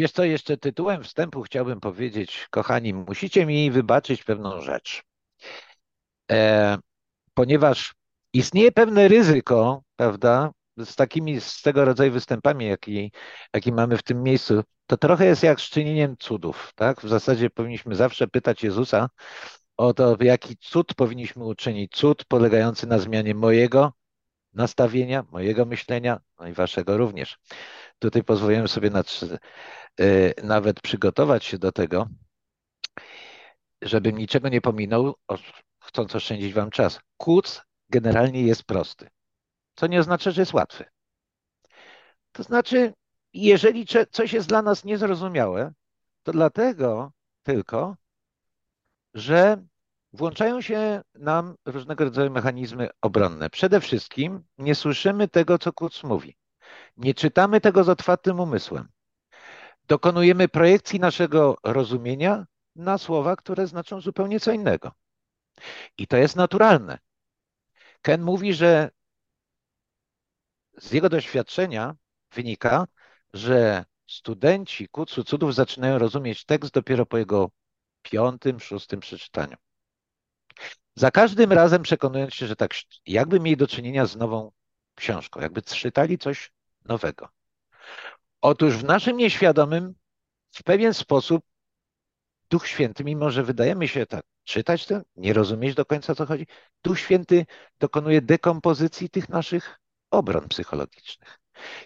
wiesz co, jeszcze tytułem wstępu chciałbym powiedzieć, kochani, musicie mi wybaczyć pewną rzecz. E, ponieważ istnieje pewne ryzyko, prawda, z takimi, z tego rodzaju występami, jaki, jaki mamy w tym miejscu, to trochę jest jak z czynieniem cudów, tak? W zasadzie powinniśmy zawsze pytać Jezusa o to, jaki cud powinniśmy uczynić. Cud polegający na zmianie mojego nastawienia, mojego myślenia, no i waszego również. Tutaj pozwoliłem sobie na, yy, nawet przygotować się do tego, żebym niczego nie pominął, chcąc oszczędzić wam czas. Kuc generalnie jest prosty, co nie oznacza, że jest łatwy. To znaczy, jeżeli coś jest dla nas niezrozumiałe, to dlatego tylko, że włączają się nam różnego rodzaju mechanizmy obronne. Przede wszystkim nie słyszymy tego, co Kuc mówi. Nie czytamy tego z otwartym umysłem. Dokonujemy projekcji naszego rozumienia na słowa, które znaczą zupełnie co innego. I to jest naturalne. Ken mówi, że z jego doświadczenia wynika, że studenci Kucu Cudów zaczynają rozumieć tekst dopiero po jego piątym, szóstym przeczytaniu. Za każdym razem przekonując się, że tak jakby mieli do czynienia z nową książką, jakby czytali coś nowego. Otóż w naszym nieświadomym w pewien sposób Duch Święty, mimo że wydajemy się tak czytać to, nie rozumieć do końca o co chodzi, Duch Święty dokonuje dekompozycji tych naszych obron psychologicznych.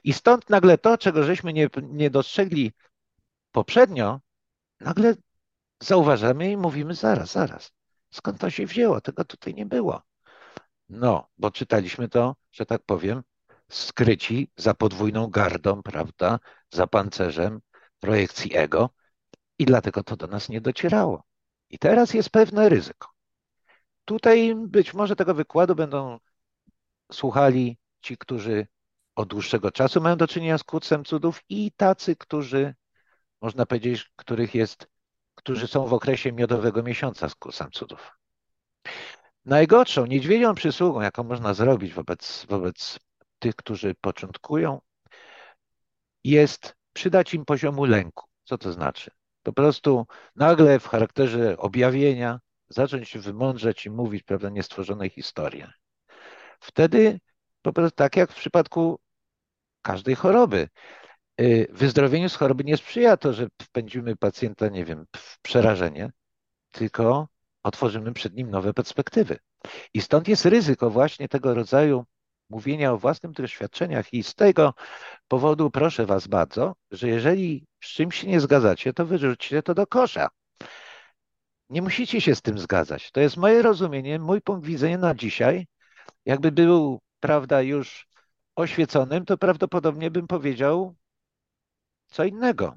I stąd nagle to, czego żeśmy nie, nie dostrzegli poprzednio, nagle zauważamy i mówimy zaraz, zaraz. Skąd to się wzięło? Tego tutaj nie było. No, bo czytaliśmy to, że tak powiem, skryci za podwójną gardą, prawda, za pancerzem projekcji ego i dlatego to do nas nie docierało. I teraz jest pewne ryzyko. Tutaj być może tego wykładu będą słuchali ci, którzy od dłuższego czasu mają do czynienia z kucem cudów i tacy, którzy, można powiedzieć, których jest, którzy są w okresie miodowego miesiąca z kucem cudów. Najgorszą, niedźwiedzią przysługą, jaką można zrobić wobec, wobec tych, którzy początkują, jest przydać im poziomu lęku. Co to znaczy? Po prostu nagle w charakterze objawienia zacząć wymądrzeć i mówić prawda, niestworzone historie. Wtedy po prostu tak jak w przypadku każdej choroby. Y, wyzdrowieniu z choroby nie sprzyja to, że wpędzimy pacjenta, nie wiem, w przerażenie, tylko otworzymy przed nim nowe perspektywy. I stąd jest ryzyko właśnie tego rodzaju mówienia o własnych doświadczeniach i z tego powodu proszę Was bardzo, że jeżeli z czymś się nie zgadzacie, to wyrzućcie to do kosza. Nie musicie się z tym zgadzać. To jest moje rozumienie, mój punkt widzenia na dzisiaj. Jakby był, prawda, już oświeconym, to prawdopodobnie bym powiedział co innego.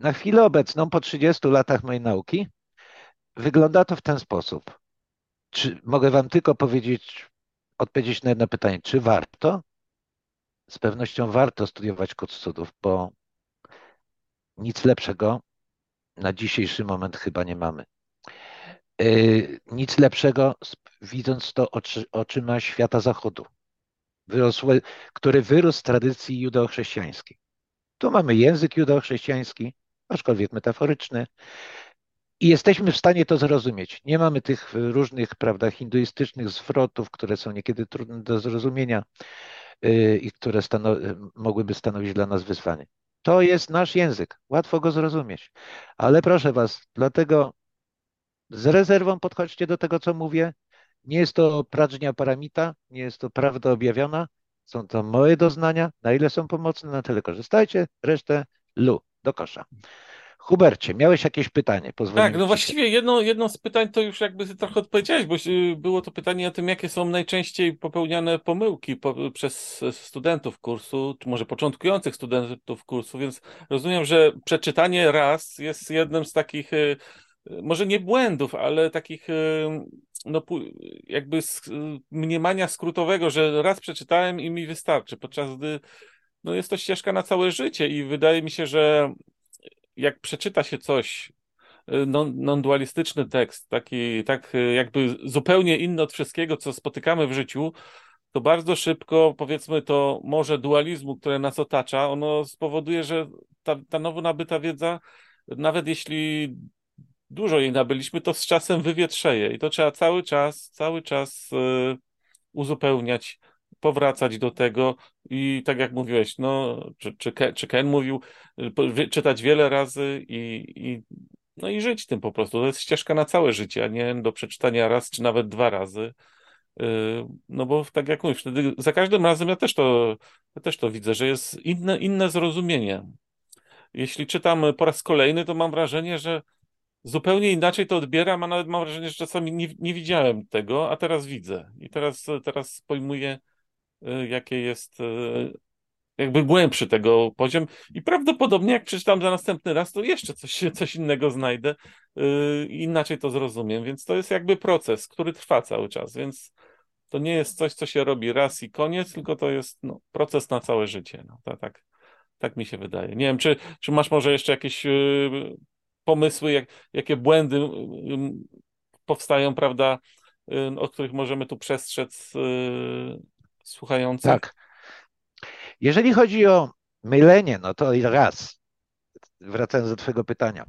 Na chwilę obecną, po 30 latach mojej nauki, wygląda to w ten sposób. Czy mogę Wam tylko powiedzieć, odpowiedzieć na jedno pytanie, czy warto? Z pewnością warto studiować kod cudów, bo nic lepszego na dzisiejszy moment chyba nie mamy. Yy, nic lepszego, widząc to oczy, oczyma świata zachodu wyrosły, który wyrósł z tradycji judeochrześcijańskiej. Tu mamy język judeochrześcijański, aczkolwiek metaforyczny, i jesteśmy w stanie to zrozumieć. Nie mamy tych różnych, prawda, hinduistycznych zwrotów, które są niekiedy trudne do zrozumienia yy, i które stanow- mogłyby stanowić dla nas wyzwanie. To jest nasz język, łatwo go zrozumieć. Ale proszę Was, dlatego z rezerwą podchodźcie do tego, co mówię. Nie jest to prażnia paramita, nie jest to prawda objawiona, są to moje doznania, na ile są pomocne, na tyle korzystajcie, resztę lu, do kosza. Hubercie, miałeś jakieś pytanie? Pozwól tak, no właściwie jedno, jedno z pytań to już jakby trochę odpowiedziałeś, bo było to pytanie o tym, jakie są najczęściej popełniane pomyłki po, przez studentów kursu, czy może początkujących studentów kursu, więc rozumiem, że przeczytanie raz jest jednym z takich, y, może nie błędów, ale takich y, no, jakby mniemania skrótowego, że raz przeczytałem i mi wystarczy, podczas gdy no, jest to ścieżka na całe życie i wydaje mi się, że jak przeczyta się coś, y, non-dualistyczny tekst, taki tak y, jakby zupełnie inny od wszystkiego, co spotykamy w życiu, to bardzo szybko, powiedzmy, to morze dualizmu, które nas otacza, ono spowoduje, że ta, ta nowo nabyta wiedza, nawet jeśli dużo jej nabyliśmy, to z czasem wywietrzeje i to trzeba cały czas, cały czas y, uzupełniać, powracać do tego i tak jak mówiłeś, no, czy, czy, Ken, czy Ken mówił, czytać wiele razy i, i, no i żyć tym po prostu. To jest ścieżka na całe życie, a nie do przeczytania raz czy nawet dwa razy. Y, no bo tak jak mówisz, wtedy za każdym razem ja też to, ja też to widzę, że jest inne, inne zrozumienie. Jeśli czytam po raz kolejny, to mam wrażenie, że zupełnie inaczej to odbieram, a nawet mam wrażenie, że czasami nie, nie widziałem tego, a teraz widzę. I teraz, teraz pojmuję, jakie jest y, jakby głębszy tego poziom. I prawdopodobnie jak przeczytam za następny raz, to jeszcze coś, coś innego znajdę i inaczej to zrozumiem. Więc to jest jakby proces, który trwa cały czas. Więc to nie jest coś, co się robi raz i koniec, tylko to jest no, proces na całe życie. No, to, tak, tak mi się wydaje. Nie wiem, czy, czy masz może jeszcze jakieś y, pomysły, jak, jakie błędy y, y, powstają, prawda, o których możemy tu przestrzec słuchających? Tak. Jeżeli chodzi o mylenie, no to raz, wracając do Twojego pytania.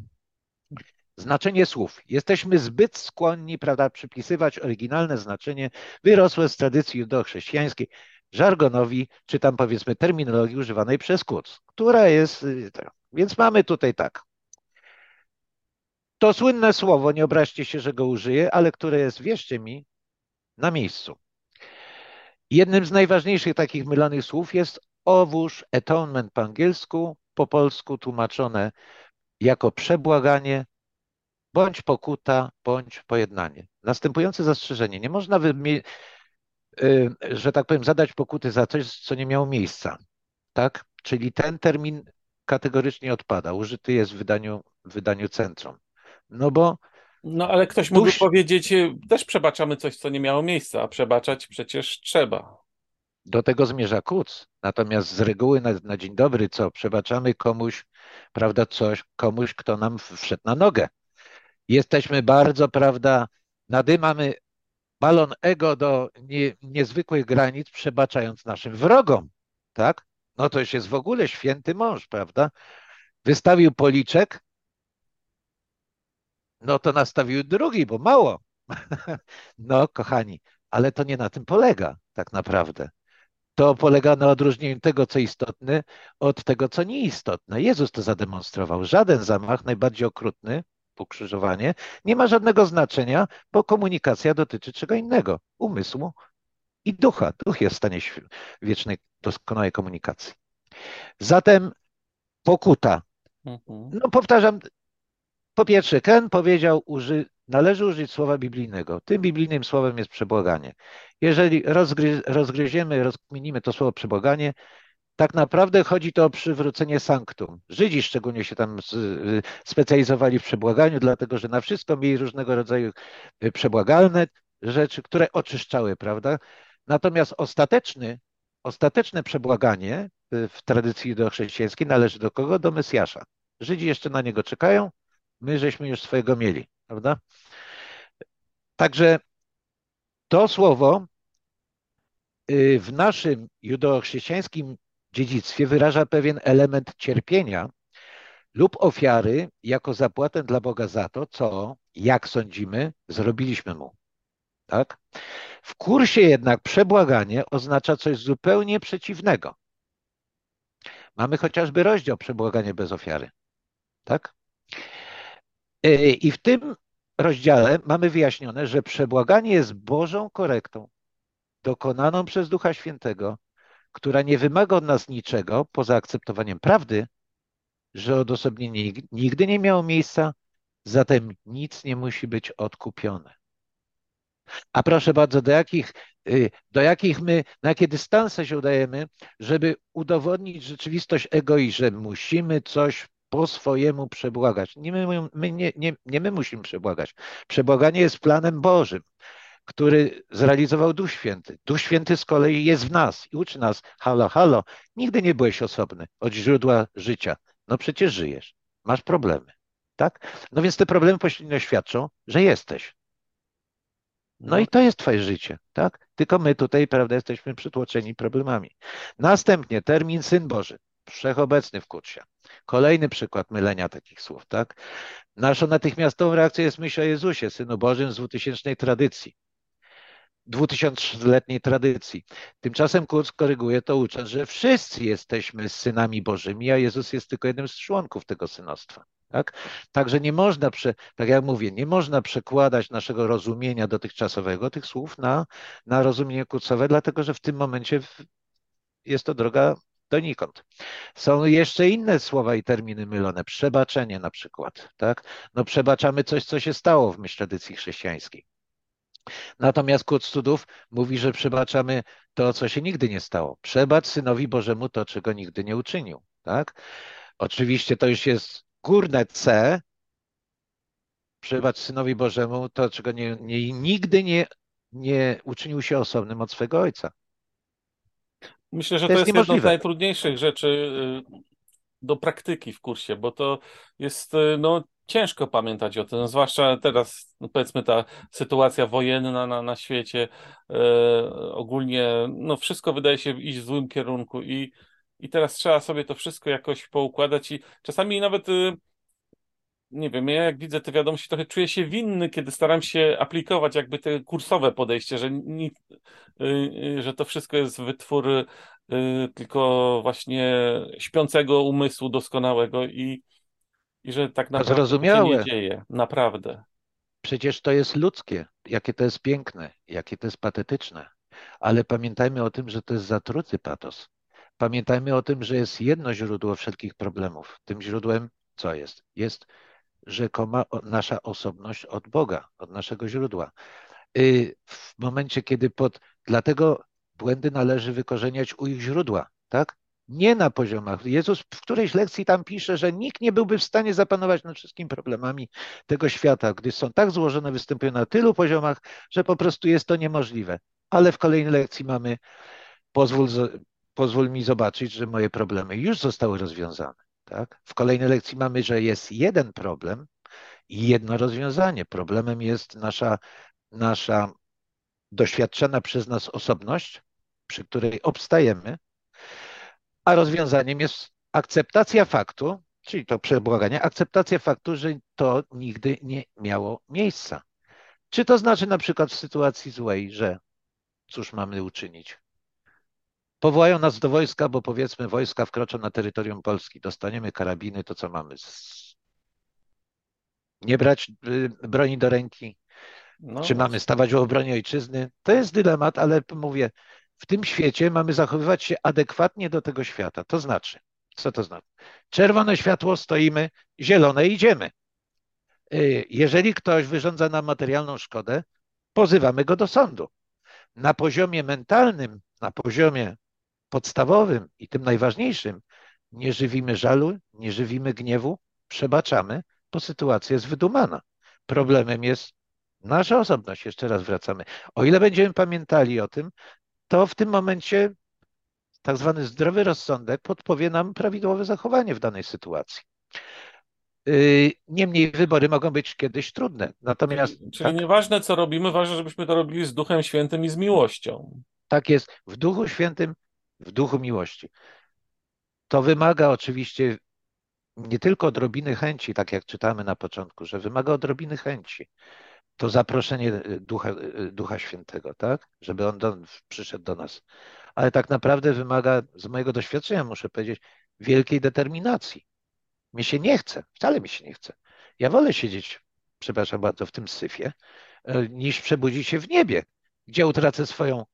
Znaczenie słów. Jesteśmy zbyt skłonni, prawda, przypisywać oryginalne znaczenie wyrosłe z tradycji judochrześcijańskiej żargonowi, czy tam powiedzmy terminologii używanej przez Kuc, która jest, y, więc mamy tutaj tak. To słynne słowo, nie obraźcie się, że go użyję, ale które jest, wierzcie mi, na miejscu. Jednym z najważniejszych takich mylonych słów jest owóż, atonement po angielsku, po polsku tłumaczone jako przebłaganie, bądź pokuta, bądź pojednanie. Następujące zastrzeżenie. Nie można, y, że tak powiem, zadać pokuty za coś, co nie miało miejsca. Tak? Czyli ten termin kategorycznie odpada. Użyty jest w wydaniu, w wydaniu centrum. No bo. No ale ktoś mógłby powiedzieć, y, też przebaczamy coś, co nie miało miejsca, a przebaczać przecież trzeba. Do tego zmierza Kuc. Natomiast z reguły na, na dzień dobry, co przebaczamy komuś, prawda, coś, komuś, kto nam wszedł na nogę jesteśmy bardzo, prawda, nadymamy balon ego do nie, niezwykłych granic, przebaczając naszym wrogom, tak? No to już jest w ogóle święty mąż, prawda? Wystawił policzek, no to nastawił drugi, bo mało. No, kochani, ale to nie na tym polega tak naprawdę. To polega na odróżnieniu tego, co istotne, od tego, co nieistotne. Jezus to zademonstrował. Żaden zamach, najbardziej okrutny, ukrzyżowanie, nie ma żadnego znaczenia, bo komunikacja dotyczy czego innego umysłu i ducha. Duch jest w stanie wiecznej, doskonałej komunikacji. Zatem pokuta. Mhm. No powtarzam, po pierwsze, Ken powiedział, uży, należy użyć słowa biblijnego. Tym biblijnym słowem jest przebłaganie. Jeżeli rozgry, rozgryziemy, rozkminimy to słowo przebłaganie, tak naprawdę chodzi to o przywrócenie sanktum. Żydzi szczególnie się tam y, specjalizowali w przebłaganiu, dlatego że na wszystko mieli różnego rodzaju y, przebłagalne rzeczy, które oczyszczały, prawda? Natomiast ostateczny, ostateczne przebłaganie y, w tradycji chrześcijańskiej należy do kogo? Do Mesjasza. Żydzi jeszcze na niego czekają, my żeśmy już swojego mieli, prawda? Także to słowo w naszym judochrześcijańskim dziedzictwie wyraża pewien element cierpienia lub ofiary jako zapłatę dla Boga za to, co, jak sądzimy, zrobiliśmy mu. Tak? W kursie jednak przebłaganie oznacza coś zupełnie przeciwnego. Mamy chociażby rozdział przebłaganie bez ofiary. Tak? E, I w tym rozdziale mamy wyjaśnione, że przebłaganie jest Bożą korektą dokonaną przez Ducha Świętego która nie wymaga od nas niczego poza akceptowaniem prawdy, że odosobnienie nigdy nie miało miejsca, zatem nic nie musi być odkupione. A proszę bardzo, do jakich, y, do jakich my, na jakie dystanse się udajemy, żeby udowodnić rzeczywistość ego i że musimy coś po swojemu przebłagać. Nie my, my nie, nie, nie my musimy przebłagać. Przebłaganie jest planem Bożym który zrealizował Duch Święty. Duch Święty z kolei jest w nas i uczy nas, halo, halo, nigdy nie byłeś osobny od źródła życia. No przecież żyjesz, masz problemy, tak? No więc te problemy pośrednio świadczą, że jesteś. No i to jest twoje życie, tak? Tylko my tutaj, prawda, jesteśmy przytłoczeni problemami. Następnie termin Syn Boży. Wszechobecny w kursie. Kolejny przykład mylenia takich słów, tak? Naszą natychmiastową reakcją jest myśl o Jezusie, Synu Bożym z dwutysięcznej tradycji, dwutysięczletniej tradycji. Tymczasem kurs koryguje to ucząc, że wszyscy jesteśmy synami Bożymi, a Jezus jest tylko jednym z członków tego synostwa. Tak? Także nie można, tak jak mówię, nie można przekładać naszego rozumienia dotychczasowego tych słów na, na rozumienie kursowe, dlatego że w tym momencie jest to droga donikąd. Są jeszcze inne słowa i terminy mylone. Przebaczenie na przykład. Tak? No przebaczamy coś, co się stało w myśl tradycji chrześcijańskiej. Natomiast Kurt Studów mówi, że przebaczamy to, co się nigdy nie stało. Przebacz Synowi Bożemu to, czego nigdy nie uczynił. Tak? Oczywiście to już jest górne C. Przebacz Synowi Bożemu to, czego nie, nie, nigdy nie, nie uczynił się osobnym od swego Ojca. Myślę, że to, to jest, jest jedna z najtrudniejszych rzeczy y, do praktyki w kursie, bo to jest y, no, ciężko pamiętać o tym, zwłaszcza teraz, no, powiedzmy, ta sytuacja wojenna na, na świecie, e, ogólnie, no wszystko wydaje się iść w złym kierunku i, i teraz trzeba sobie to wszystko jakoś poukładać i czasami nawet y, nie wiem, ja jak widzę te wiadomości, trochę czuję się winny, kiedy staram się aplikować jakby te kursowe podejście, że, ni, y, y, że to wszystko jest wytwór y, tylko właśnie śpiącego umysłu doskonałego i, i że tak naprawdę to się nie dzieje. Naprawdę. Przecież to jest ludzkie, jakie to jest piękne, jakie to jest patetyczne. Ale pamiętajmy o tym, że to jest zatruty patos. Pamiętajmy o tym, że jest jedno źródło wszelkich problemów. Tym źródłem co jest? Jest rzekoma nasza osobność od Boga, od naszego źródła. Y, w momencie, kiedy pod. Dlatego błędy należy wykorzeniać u ich źródła, tak? Nie na poziomach. Jezus w którejś lekcji tam pisze, że nikt nie byłby w stanie zapanować nad wszystkimi problemami tego świata, gdy są tak złożone, występują na tylu poziomach, że po prostu jest to niemożliwe. Ale w kolejnej lekcji mamy, pozwól, pozwól mi zobaczyć, że moje problemy już zostały rozwiązane. Tak? W kolejnej lekcji mamy, że jest jeden problem i jedno rozwiązanie. Problemem jest nasza, nasza doświadczona przez nas osobność, przy której obstajemy, a rozwiązaniem jest akceptacja faktu, czyli to przebłaganie, akceptacja faktu, że to nigdy nie miało miejsca. Czy to znaczy na przykład w sytuacji złej, że cóż mamy uczynić? Powołają nas do wojska, bo powiedzmy wojska wkroczą na terytorium Polski, dostaniemy karabiny, to co mamy? Nie brać y, broni do ręki? No, Czy mamy stawać w obronie ojczyzny? To jest dylemat, ale mówię, w tym świecie mamy zachowywać się adekwatnie do tego świata. To znaczy, co to znaczy? Czerwone światło stoimy, zielone idziemy. Y, jeżeli ktoś wyrządza nam materialną szkodę, pozywamy go do sądu. Na poziomie mentalnym, na poziomie podstawowym i tym najważniejszym nie żywimy żalu, nie żywimy gniewu, przebaczamy, bo sytuacja jest wydumana. Problemem jest nasza osobność. Jeszcze raz wracamy. O ile będziemy pamiętali o tym, to w tym momencie tak zwany zdrowy rozsądek podpowie nam prawidłowe zachowanie w danej sytuacji. Yy, niemniej wybory mogą być kiedyś trudne. Natomiast. Czyli, czyli tak, nieważne, co robimy, ważne, żebyśmy to robili z Duchem Świętym i z miłością. Tak jest. W Duchu Świętym w duchu miłości. To wymaga oczywiście nie tylko odrobiny chęci, tak jak czytamy na początku, że wymaga odrobiny chęci. To zaproszenie Ducha, Ducha Świętego, tak? Żeby On do, przyszedł do nas. Ale tak naprawdę wymaga, z mojego doświadczenia muszę powiedzieć, wielkiej determinacji. Mi się nie chce, wcale mi się nie chce. Ja wolę siedzieć, przepraszam bardzo, w tym syfie, e, niż przebudzić się w niebie, gdzie utracę swoją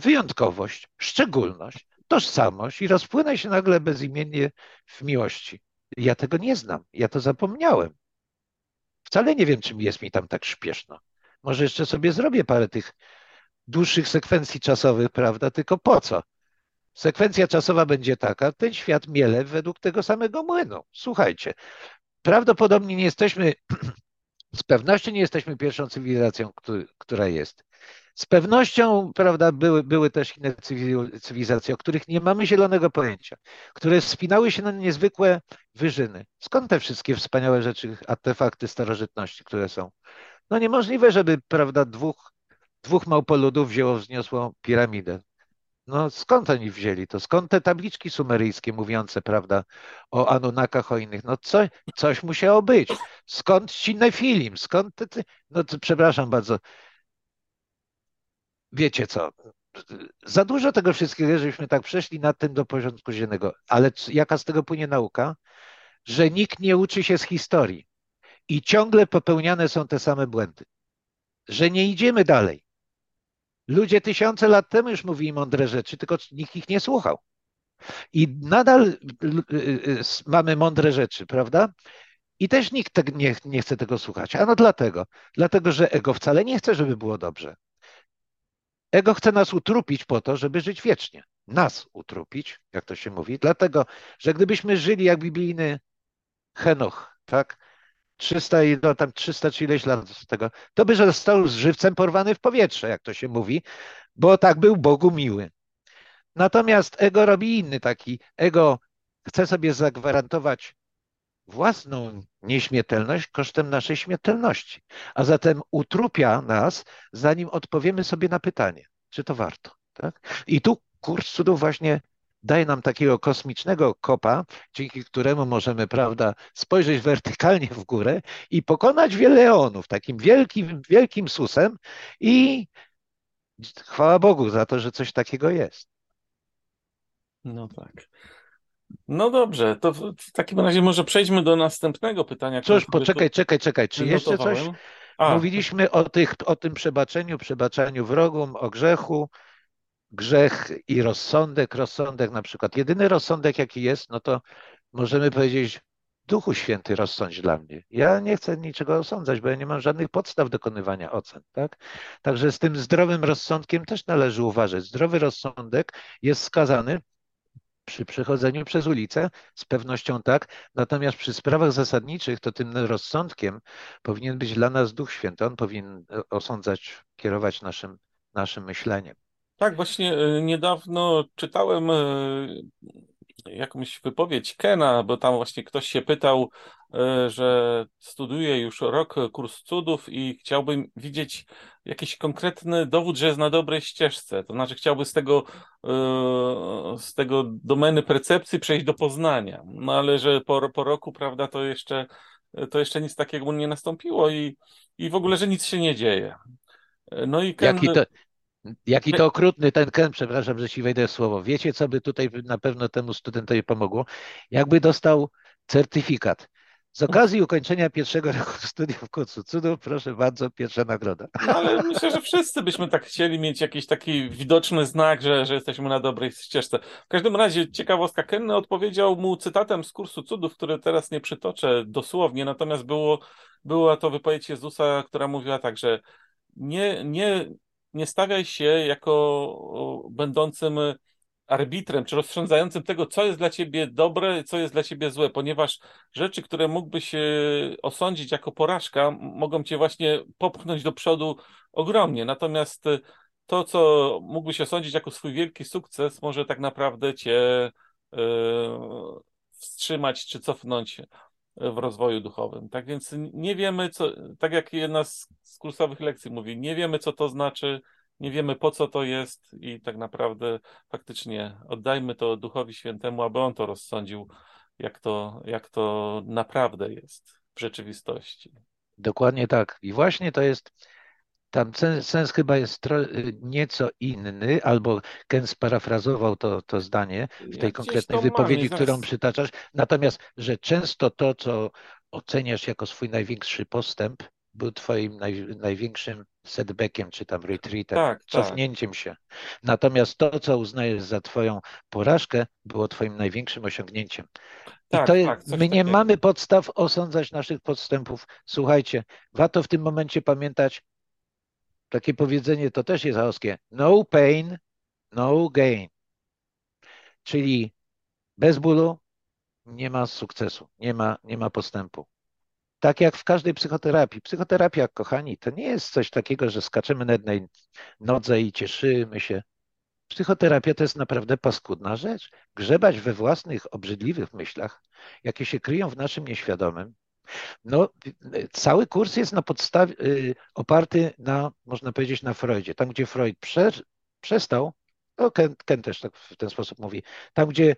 wyjątkowość, szczególność, tożsamość i rozpłynę się nagle bezimiennie w miłości. Ja tego nie znam, ja to zapomniałem. Wcale nie wiem, czym jest mi tam tak śpieszno. Może jeszcze sobie zrobię parę tych dłuższych sekwencji czasowych, prawda? Tylko po co? Sekwencja czasowa będzie taka, ten świat miele według tego samego młynu. Słuchajcie, prawdopodobnie nie jesteśmy, z pewnością nie jesteśmy pierwszą cywilizacją, która jest. Z pewnością, prawda, były, były też inne cywilizacje, o których nie mamy zielonego pojęcia, które spinały się na niezwykłe wyżyny. Skąd te wszystkie wspaniałe rzeczy, artefakty starożytności, które są? No niemożliwe, żeby, prawda, dwóch, dwóch małpoludów wzięło, wzniosło piramidę. No skąd oni wzięli to? Skąd te tabliczki sumeryjskie mówiące, prawda, o Anunnakach, o innych? No co, coś musiało być. Skąd ci Nefilim? Skąd te... No to, przepraszam bardzo. Wiecie co? Za dużo tego wszystkiego, żebyśmy tak przeszli nad tym do porządku dziennego. Ale jaka z tego płynie nauka? Że nikt nie uczy się z historii i ciągle popełniane są te same błędy. Że nie idziemy dalej Ludzie tysiące lat temu już mówili mądre rzeczy, tylko nikt ich nie słuchał. I nadal y, y, mamy mądre rzeczy, prawda? I też nikt nie, nie chce tego słuchać. A no dlatego, dlatego, że ego wcale nie chce, żeby było dobrze. Ego chce nas utrupić po to, żeby żyć wiecznie. Nas utrupić, jak to się mówi, dlatego, że gdybyśmy żyli jak biblijny Henoch, tak? 300 i no, tam 300 czy ileś lat z tego, to by został z żywcem porwany w powietrze, jak to się mówi, bo tak był Bogu miły. Natomiast ego robi inny taki. Ego chce sobie zagwarantować własną nieśmiertelność kosztem naszej śmiertelności. A zatem utrupia nas, zanim odpowiemy sobie na pytanie, czy to warto. Tak? I tu kurs cudów właśnie daje nam takiego kosmicznego kopa, dzięki któremu możemy, prawda, spojrzeć wertykalnie w górę i pokonać wiele eonów takim wielkim, wielkim susem i chwała Bogu za to, że coś takiego jest. No tak. No dobrze, to w takim razie może przejdźmy do następnego pytania. Cóż, poczekaj, czekaj, czekaj. Czy jeszcze coś? A. Mówiliśmy o, tych, o tym przebaczeniu, przebaczaniu wrogom, o grzechu, grzech i rozsądek. Rozsądek na przykład, jedyny rozsądek jaki jest, no to możemy powiedzieć, Duchu Święty rozsądź dla mnie. Ja nie chcę niczego osądzać, bo ja nie mam żadnych podstaw dokonywania ocen. Tak? Także z tym zdrowym rozsądkiem też należy uważać. Zdrowy rozsądek jest skazany przy przechodzeniu przez ulicę, z pewnością tak, natomiast przy sprawach zasadniczych to tym rozsądkiem powinien być dla nas Duch Święty. On powinien osądzać, kierować naszym, naszym myśleniem. Tak, właśnie e, niedawno czytałem e, jakąś wypowiedź Kena, bo tam właśnie ktoś się pytał, e, że studiuje już rok kurs cudów i chciałby widzieć jakiś konkretny dowód, że jest na dobrej ścieżce. To znaczy chciałby z tego, z tego domeny percepcji przejść do poznania. No ale że po, po roku, prawda, to jeszcze, to jeszcze nic takiego nie nastąpiło i, i w ogóle, że nic się nie dzieje. No i Ken... Jaki to, Jaki to okrutny ten Ken, przepraszam, że ci wejdę w słowo. Wiecie, co by tutaj na pewno temu studentowi pomogło? Jakby dostał certyfikat. Z okazji ukończenia pierwszego roku studiów kursu cudów, proszę bardzo, pierwsza nagroda. No, ale myślę, że wszyscy byśmy tak chcieli mieć jakiś taki widoczny znak, że, że jesteśmy na dobrej ścieżce. W każdym razie ciekawostka, Ken odpowiedział mu cytatem z kursu cudów, który teraz nie przytoczę dosłownie, natomiast było, była to wypowiedź Jezusa, która mówiła tak, że nie, nie, nie stawiaj się jako będącym arbitrem, czy rozsądzającym tego, co jest dla ciebie dobre, co jest dla ciebie złe, ponieważ rzeczy, które mógłbyś osądzić jako porażka, mogą cię właśnie popchnąć do przodu ogromnie. Natomiast e, to, co mógłbyś osądzić jako swój wielki sukces, może tak naprawdę cię e, wstrzymać czy cofnąć w rozwoju duchowym. Tak więc nie wiemy, co, tak jak jedna z, z kursowych lekcji mówi, nie wiemy, co to znaczy, nie wiemy, po co to jest i tak naprawdę faktycznie oddajmy to Duchowi Świętemu, aby On to rozsądził, jak to, jak to naprawdę jest w rzeczywistości. Dokładnie tak. I właśnie to jest tam sens, sens chyba jest tro, nieco inny, albo Ken sparafrazował to, to zdanie w tej ja konkretnej wypowiedzi, mam, którą przytaczasz. Natomiast, że często to, co oceniasz jako swój największy postęp, był twoim naj, największym setbackiem, czy tam retreatem, tak, tak. cofnięciem tak. się. Natomiast to, co uznajesz za twoją porażkę, było twoim największym osiągnięciem. Tak, I to tak, my nie mamy podstaw osądzać naszych podstępów. Słuchajcie, warto w tym momencie pamiętać, takie powiedzenie to też jest hauskie. No pain, no gain. Czyli bez bólu nie ma sukcesu, nie ma, nie ma postępu. Tak jak w każdej psychoterapii. Psychoterapia, kochani, to nie jest coś takiego, że skaczemy na jednej nodze i cieszymy się. Psychoterapia to jest naprawdę paskudna rzecz. Grzebać we własnych obrzydliwych myślach, jakie się kryją w naszym nieświadomym, no, cały kurs jest na podstawie, y, oparty na, można powiedzieć, na Freudzie. Tam, gdzie Freud prze, przestał, No, Ken, Ken też tak w ten sposób mówi. Tam, gdzie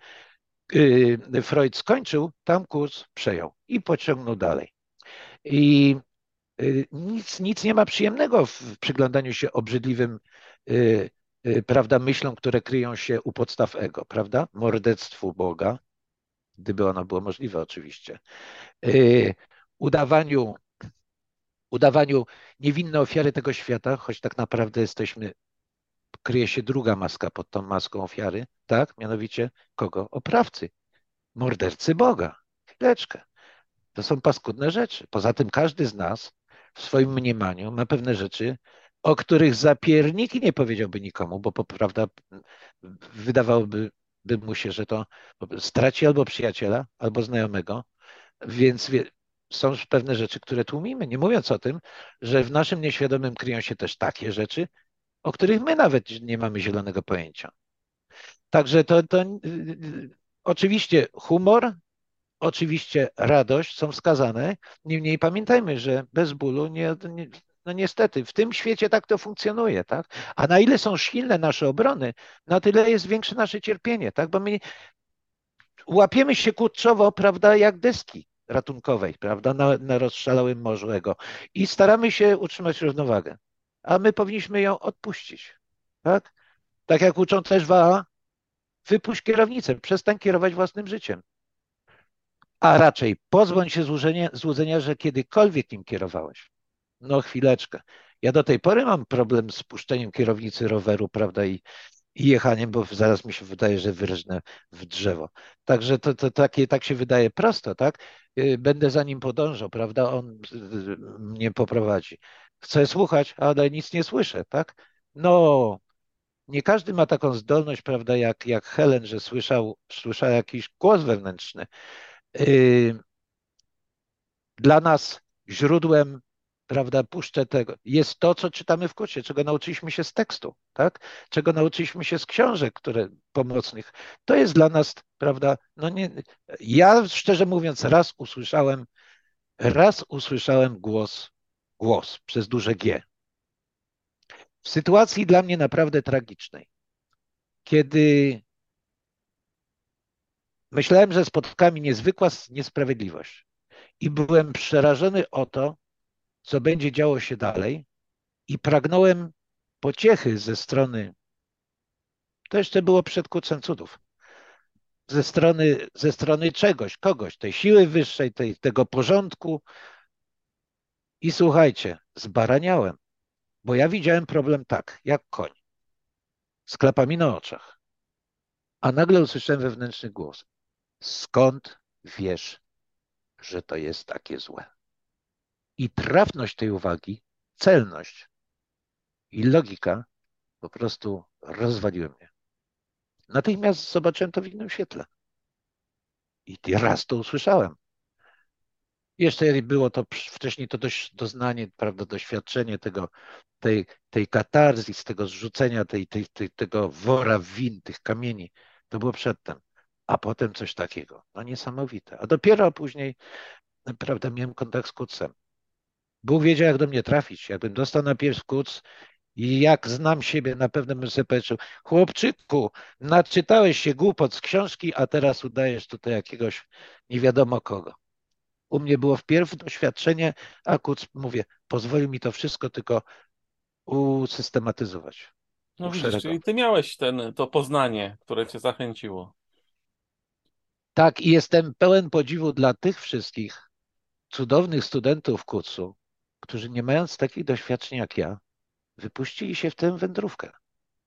y, Freud skończył, tam kurs przejął i pociągnął dalej. I y, nic, nic nie ma przyjemnego w przyglądaniu się obrzydliwym prawda, myślom, które kryją się u podstaw ego, prawda? Mordectwu Boga, gdyby ono było możliwe oczywiście. Udawaniu, udawaniu niewinnej ofiary tego świata, choć tak naprawdę jesteśmy kryje się druga maska pod tą maską ofiary, tak? Mianowicie kogo? Oprawcy, mordercy Boga. Chwileczkę. To są paskudne rzeczy. Poza tym każdy z nas w swoim mniemaniu ma pewne rzeczy, o których zapierniki nie powiedziałby nikomu, bo prawda wydawałoby by mu się, że to straci albo przyjaciela, albo znajomego, więc są pewne rzeczy, które tłumimy, nie mówiąc o tym, że w naszym nieświadomym kryją się też takie rzeczy, o których my nawet nie mamy zielonego pojęcia. Także to, to oczywiście humor, oczywiście radość są wskazane. Niemniej pamiętajmy, że bez bólu nie, nie no niestety, w tym świecie tak to funkcjonuje, tak? A na ile są silne nasze obrony, na tyle jest większe nasze cierpienie, tak? Bo my łapiemy się kurczowo, prawda, jak deski ratunkowej, prawda, na, na rozszalałym morzu ego i staramy się utrzymać równowagę a my powinniśmy ją odpuścić. Tak? Tak jak uczą też WA, wypuść kierownicę, przestań kierować własnym życiem. A raczej pozbądź się złudzenia, złudzenia, że kiedykolwiek nim kierowałeś. No chwileczkę. Ja do tej pory mam problem z puszczeniem kierownicy roweru, prawda, i, i jechaniem, bo zaraz mi się wydaje, że wyrżnę w drzewo. Także to, to takie, tak się wydaje prosto, tak? Y, będę za nim podążał, prawda? On y, y, mnie poprowadzi chcę słuchać, ale nic nie słyszę, tak? No, nie każdy ma taką zdolność, prawda, jak, jak Helen, że słyszał, słyszał jakiś głos wewnętrzny. Yy, dla nas źródłem, prawda, puszczę tego, jest to, co czytamy w kursie, czego nauczyliśmy się z tekstu, tak? Czego nauczyliśmy się z książek, które pomocnych. To jest dla nas, prawda, no nie, ja szczerze mówiąc raz usłyszałem, raz usłyszałem głos głos przez duże G. W sytuacji dla mnie naprawdę tragicznej, kiedy myślałem, że spotka mi niezwykła niesprawiedliwość i byłem przerażony o to, co będzie działo się dalej i pragnąłem pociechy ze strony, to jeszcze było przed kucem cudów, ze strony, ze strony czegoś, kogoś, tej siły wyższej, tej, tego porządku, i słuchajcie, zbaraniałem, bo ja widziałem problem tak, jak koń, z klapami na oczach. A nagle usłyszałem wewnętrzny głos. Skąd wiesz, że to jest takie złe? I trafność tej uwagi, celność i logika po prostu rozwaliły mnie. Natychmiast zobaczyłem to w innym świetle. I raz to usłyszałem. Jeszcze było to wcześniej to dość doznanie, prawda, doświadczenie tego, tej, tej katarzji, z tego zrzucenia tej, tej, tej, tego wora win, tych kamieni. To było przedtem. A potem coś takiego. No niesamowite. A dopiero później, prawda, miałem kontakt z kucem. Bóg wiedział, jak do mnie trafić. Jakbym dostał najpierw kuc i jak znam siebie, na pewno bym sobie powiedział, chłopczyku, naczytałeś się głupot z książki, a teraz udajesz tutaj jakiegoś nie wiadomo kogo. U mnie było wpierw doświadczenie, a kuc, mówię, pozwoli mi to wszystko tylko usystematyzować. No widzisz, czyli ty miałeś ten, to poznanie, które cię zachęciło. Tak, i jestem pełen podziwu dla tych wszystkich cudownych studentów kucu, którzy nie mając takich doświadczeń jak ja, wypuścili się w tę wędrówkę,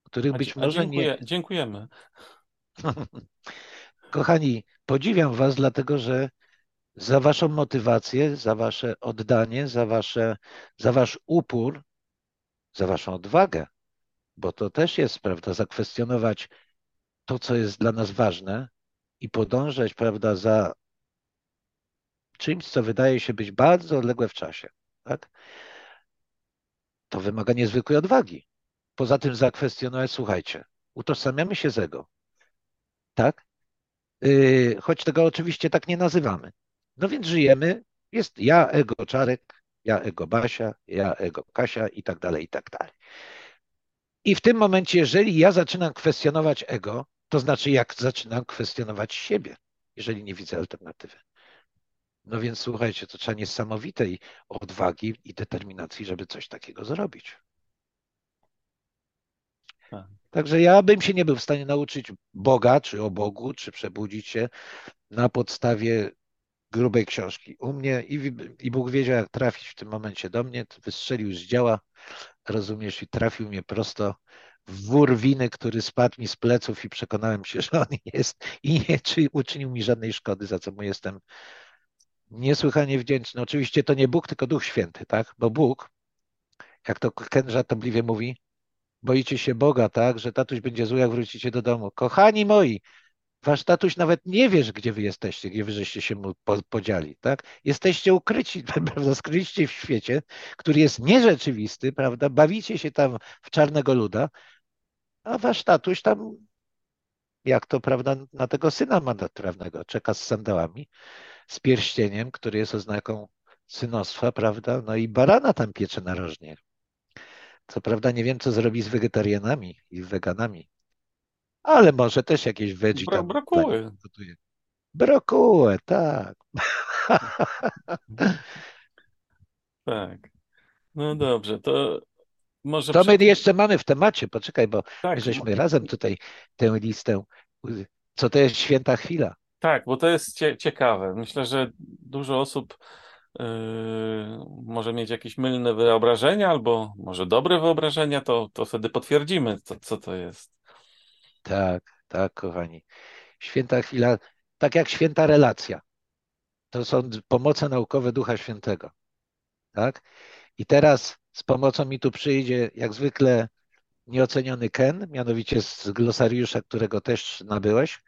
których a, być może dziękuję, nie. Dziękujemy. Kochani, podziwiam was, dlatego że za waszą motywację, za wasze oddanie, za, wasze, za wasz upór, za waszą odwagę, bo to też jest, prawda, zakwestionować to, co jest dla nas ważne i podążać, prawda, za czymś, co wydaje się być bardzo odległe w czasie, tak? To wymaga niezwykłej odwagi. Poza tym zakwestionować, słuchajcie, utożsamiamy się z ego, tak? Yy, choć tego oczywiście tak nie nazywamy. No więc żyjemy, jest ja, ego Czarek, ja, ego Basia, ja, ego Kasia i tak dalej, i tak dalej. I w tym momencie, jeżeli ja zaczynam kwestionować ego, to znaczy jak zaczynam kwestionować siebie, jeżeli nie widzę alternatywy. No więc słuchajcie, to trzeba niesamowitej odwagi i determinacji, żeby coś takiego zrobić. Tak. Także ja bym się nie był w stanie nauczyć Boga, czy o Bogu, czy przebudzić się na podstawie grubej książki. U mnie i, i Bóg wiedział, jak trafić w tym momencie do mnie, wystrzelił z działa, rozumiesz, i trafił mnie prosto w wór winy, który spadł mi z pleców i przekonałem się, że on jest i nie czy uczynił mi żadnej szkody, za co mu jestem niesłychanie wdzięczny. Oczywiście to nie Bóg, tylko Duch Święty, tak? Bo Bóg, jak to Ken żartobliwie mówi, boicie się Boga, tak? Że tatuś będzie zły, jak wrócicie do domu. Kochani moi, wasz tatuś nawet nie wiesz, gdzie wy jesteście, gdzie wy żeście się mu podzieli, tak? Jesteście ukryci, prawda? Skryliście w świecie, który jest nierzeczywisty, prawda? Bawicie się tam w czarnego luda, a wasz tatuś tam, jak to, prawda, na tego syna prawnego, czeka z sandałami, z pierścieniem, który jest oznaką synostwa, prawda? No i barana tam piecze narożnie. Co prawda nie wiem, co zrobi z wegetarianami i weganami, ale może też jakieś Bro, tam brokuły. Brokuły, tak. tak. No dobrze, to może... To my jeszcze mamy w temacie, poczekaj, bo tak, my żeśmy razem tutaj tę listę, co to jest święta chwila. Tak, bo to jest cie ciekawe. Myślę, że dużo osób yy, może mieć jakieś mylne wyobrażenia, albo może dobre wyobrażenia, to, to wtedy potwierdzimy, co, co to jest. Tak, tak, kochani. Święta chwila, tak jak święta relacja. To są pomoce naukowe Ducha Świętego. Tak? I teraz z pomocą mi tu przyjdzie, jak zwykle, nieoceniony Ken, mianowicie z glosariusza, którego też nabyłeś.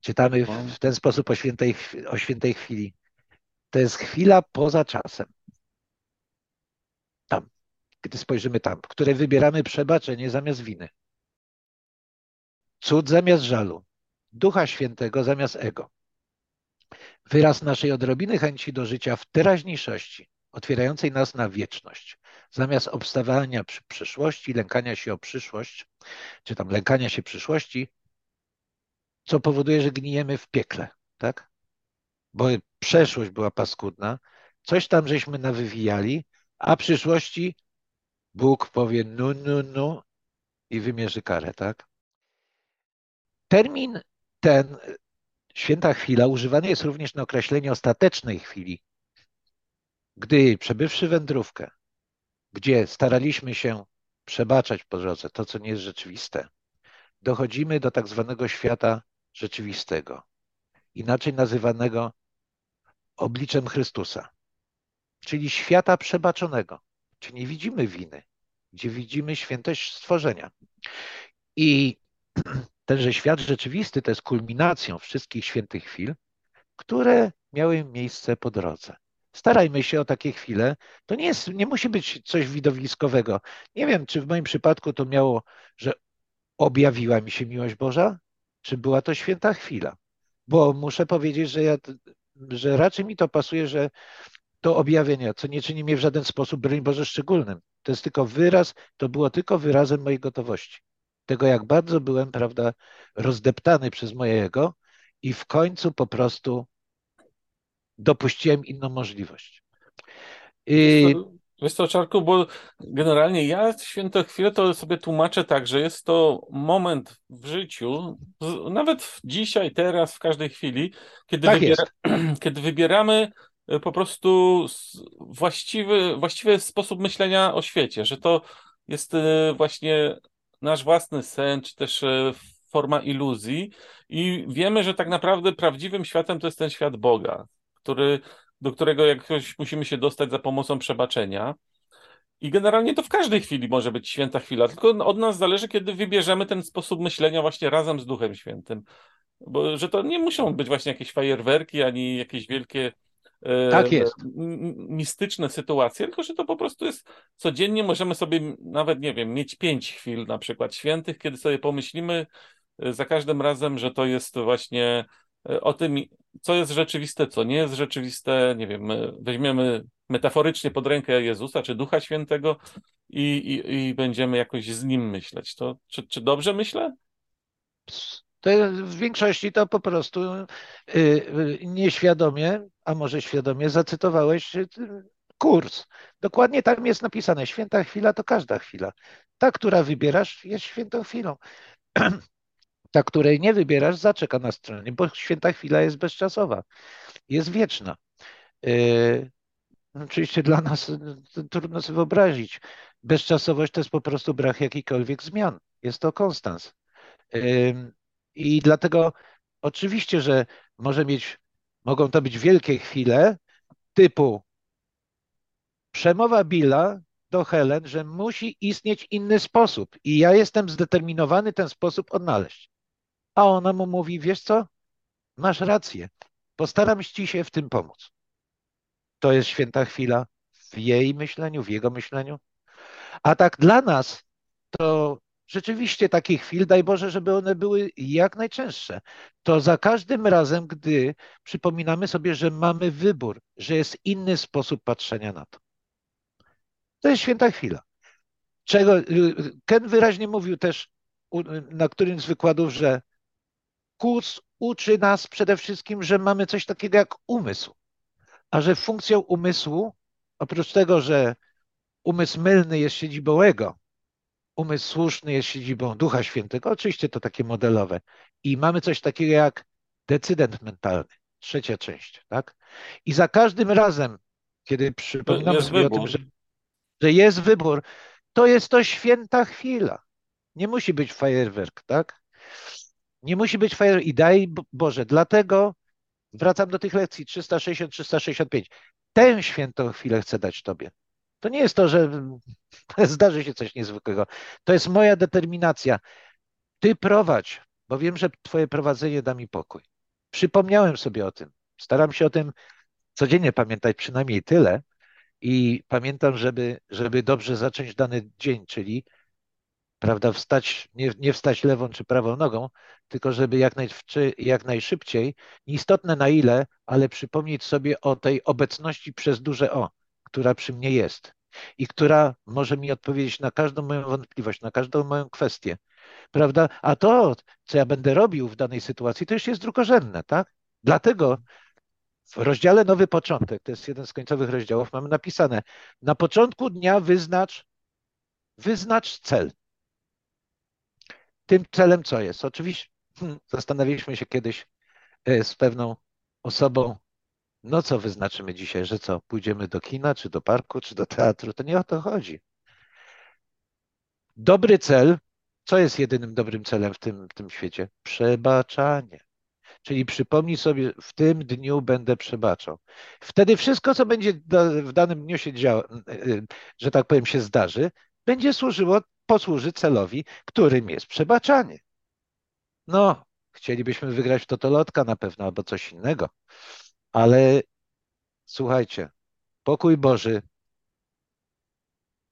Czytamy w ten sposób o świętej, o świętej chwili. To jest chwila poza czasem. Tam, gdy spojrzymy tam, w której wybieramy przebaczenie zamiast winy. Cud zamiast żalu. Ducha Świętego zamiast ego. Wyraz naszej odrobiny chęci do życia w teraźniejszości, otwierającej nas na wieczność. Zamiast obstawania przy przyszłości, lękania się o przyszłość, czy tam lękania się przyszłości, co powoduje, że gnijemy w piekle, tak? Bo przeszłość była paskudna, coś tam żeśmy nawywijali, a przyszłości Bóg powie nu, nu, nu i wymierzy karę, tak? Termin ten, święta chwila, używany jest również na określenie ostatecznej chwili, gdy przebywszy wędrówkę, gdzie staraliśmy się przebaczać po drodze to, co nie jest rzeczywiste, dochodzimy do tak zwanego świata rzeczywistego, inaczej nazywanego obliczem Chrystusa, czyli świata przebaczonego, gdzie nie widzimy winy, gdzie widzimy świętość stworzenia. I tenże świat rzeczywisty to jest kulminacją wszystkich świętych chwil, które miały miejsce po drodze. Starajmy się o takie chwile. To nie, jest, nie musi być coś widowiskowego. Nie wiem, czy w moim przypadku to miało, że objawiła mi się miłość Boża, czy była to święta chwila. Bo muszę powiedzieć, że, ja, że raczej mi to pasuje, że to objawienie, co nie czyni mnie w żaden sposób, broń Boże, szczególnym. To jest tylko wyraz, to było tylko wyrazem mojej gotowości. Tego, jak bardzo byłem, prawda, rozdeptany przez mojego i w końcu po prostu dopuściłem inną możliwość. I... Wiesz co, Czarku, bo generalnie ja święte chwilę to sobie tłumaczę tak, że jest to moment w życiu, nawet dzisiaj, teraz, w każdej chwili, kiedy, tak wybiera, kiedy wybieramy e, po prostu właściwy, właściwy sposób myślenia o świecie, że to jest e, właśnie nasz własny sen, czy też e, forma iluzji i wiemy, że tak naprawdę prawdziwym światem to jest ten świat Boga, który do którego jakoś musimy się dostać za pomocą przebaczenia. I generalnie to w każdej chwili może być święta chwila, tylko od nas zależy, kiedy wybierzemy ten sposób myślenia właśnie razem z Duchem Świętym. Bo że to nie muszą być właśnie jakieś fajerwerki, ani jakieś wielkie e, tak jest. mistyczne sytuacje, tylko że to po prostu jest codziennie możemy sobie nawet, nie wiem, mieć pięć chwil na przykład świętych, kiedy sobie pomyślimy e, za każdym razem, że to jest właśnie E, o tym, co jest rzeczywiste, co nie jest rzeczywiste. Nie wiem, weźmiemy metaforycznie pod rękę Jezusa czy Ducha Świętego i, i, i będziemy jakoś z Nim myśleć. To, czy, czy dobrze myślę? To w większości to po prostu y, y, nieświadomie, a może świadomie zacytowałeś y, kurs. Dokładnie tam jest napisane, święta chwila to każda chwila. Ta, która wybierasz, jest świętą chwilą. Ta, której nie wybierasz, zaczeka na stronie, bo święta chwila jest bezczasowa, jest wieczna. Oczywiście dla nas trudno sobie wyobrazić. Bezczasowość to jest po prostu brak jakichkolwiek zmian. Jest to konstans. I dlatego oczywiście, że może mieć, mogą to być wielkie chwile typu przemowa Billa do Helen, że musi istnieć inny sposób i ja jestem zdeterminowany ten sposób odnaleźć. A ona mu mówi, wiesz co, masz rację, postaram ci się w tym pomóc. To jest święta chwila w jej myśleniu, w jego myśleniu. A tak dla nas to rzeczywiście takich chwil, daj Boże, żeby one były jak najczęstsze. To za każdym razem, gdy przypominamy sobie, że mamy wybór, że jest inny sposób patrzenia na to. To jest święta chwila. Czego Ken wyraźnie mówił też na którymś z wykładów, że kurs uczy nas przede wszystkim, że mamy coś takiego jak umysł, a że funkcją umysłu, oprócz tego, że umysł mylny jest siedzibą ego, umysł słuszny jest siedzibą Ducha Świętego, oczywiście to takie modelowe, i mamy coś takiego jak decydent mentalny, trzecia część, tak? I za każdym razem, kiedy przypominamy sobie wybór. o tym, że, że jest wybór, to jest to święta chwila. Nie musi być fajerwerk, tak? Nie musi być fajerwerk. I daj Boże, dlatego wracam do tych lekcji 360, 365. Tę świętą chwilę chcę dać Tobie. To nie jest to, że zdarzy się coś niezwykłego. To jest moja determinacja. Ty prowadź, bo wiem, że Twoje prowadzenie da mi pokój. Przypomniałem sobie o tym. Staram się o tym codziennie pamiętać przynajmniej tyle i pamiętam, żeby, żeby dobrze zacząć dany dzień, czyli prawda, wstać, nie, nie wstać lewą czy prawą nogą, tylko żeby jak, naj, jak najszybciej, nieistotne na ile, ale przypomnieć sobie o tej obecności przez duże O, która przy mnie jest i która może mi odpowiedzieć na każdą moją wątpliwość, na każdą moją kwestię. Prawda? A to, co ja będę robił w danej sytuacji, to już jest drugorzędne, tak? Dlatego w rozdziale Nowy Początek, to jest jeden z końcowych rozdziałów, mamy napisane: Na początku dnia wyznacz, wyznacz cel. Tym celem co jest? Oczywiście hmm, zastanawialiśmy się kiedyś e, z pewną osobą, no co wyznaczymy dzisiaj, że co, pójdziemy do kina, czy do parku, czy do teatru? To nie o to chodzi. Dobry cel, co jest jedynym dobrym celem w tym, w tym świecie? Przebaczanie. Czyli przypomnij sobie, w tym dniu będę przebaczał. Wtedy wszystko, co będzie w danym dniu się działo, że tak powiem, się zdarzy, będzie służyło, posłuży celowi, którym jest przebaczanie. No, chcielibyśmy wygrać w totolotka na pewno, albo coś innego. Ale słuchajcie, pokój Boży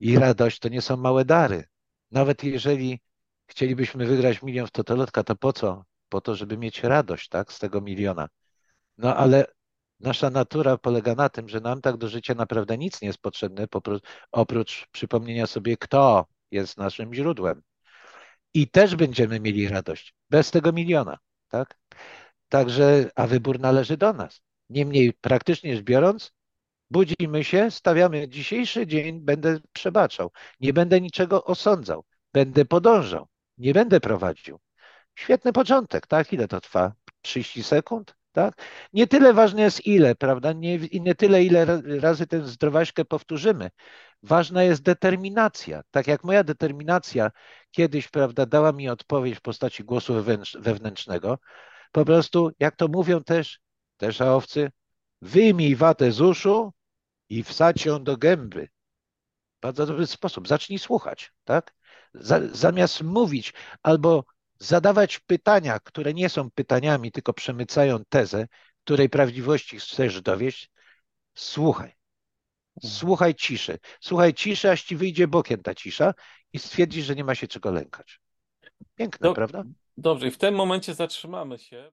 i radość to nie są małe dary. Nawet jeżeli chcielibyśmy wygrać milion w totolotka, to po co? Po to, żeby mieć radość tak, z tego miliona. No ale nasza natura polega na tym, że nam tak do życia naprawdę nic nie jest potrzebne, oprócz przypomnienia sobie, kto jest naszym źródłem. I też będziemy mieli radość bez tego miliona. Tak? Także, a wybór należy do nas. Niemniej praktycznie rzecz biorąc, budzimy się, stawiamy dzisiejszy dzień, będę przebaczał, nie będę niczego osądzał, będę podążał, nie będę prowadził. Świetny początek, tak? Ile to trwa? 30 sekund? Tak? Nie tyle ważne jest ile, prawda? Nie, nie tyle, ile razy tę zdrowaśkę powtórzymy. Ważna jest determinacja. Tak jak moja determinacja kiedyś, prawda, dała mi odpowiedź w postaci głosu wewnętrznego. Po prostu, jak to mówią też te szałowcy, wyjmij watę z uszu i wsadź ją do gęby. Bardzo dobry sposób. Zacznij słuchać, tak? Zamiast mówić albo zadawać pytania, które nie są pytaniami, tylko przemycają tezę, której prawdziwości chcesz dowieść, słuchaj. Słuchaj ciszy. Słuchaj ciszy, aż ci wyjdzie bokiem ta cisza i stwierdzisz, że nie ma się czego lękać. Piękne, prawda? Dobrze, i w tym momencie zatrzymamy się.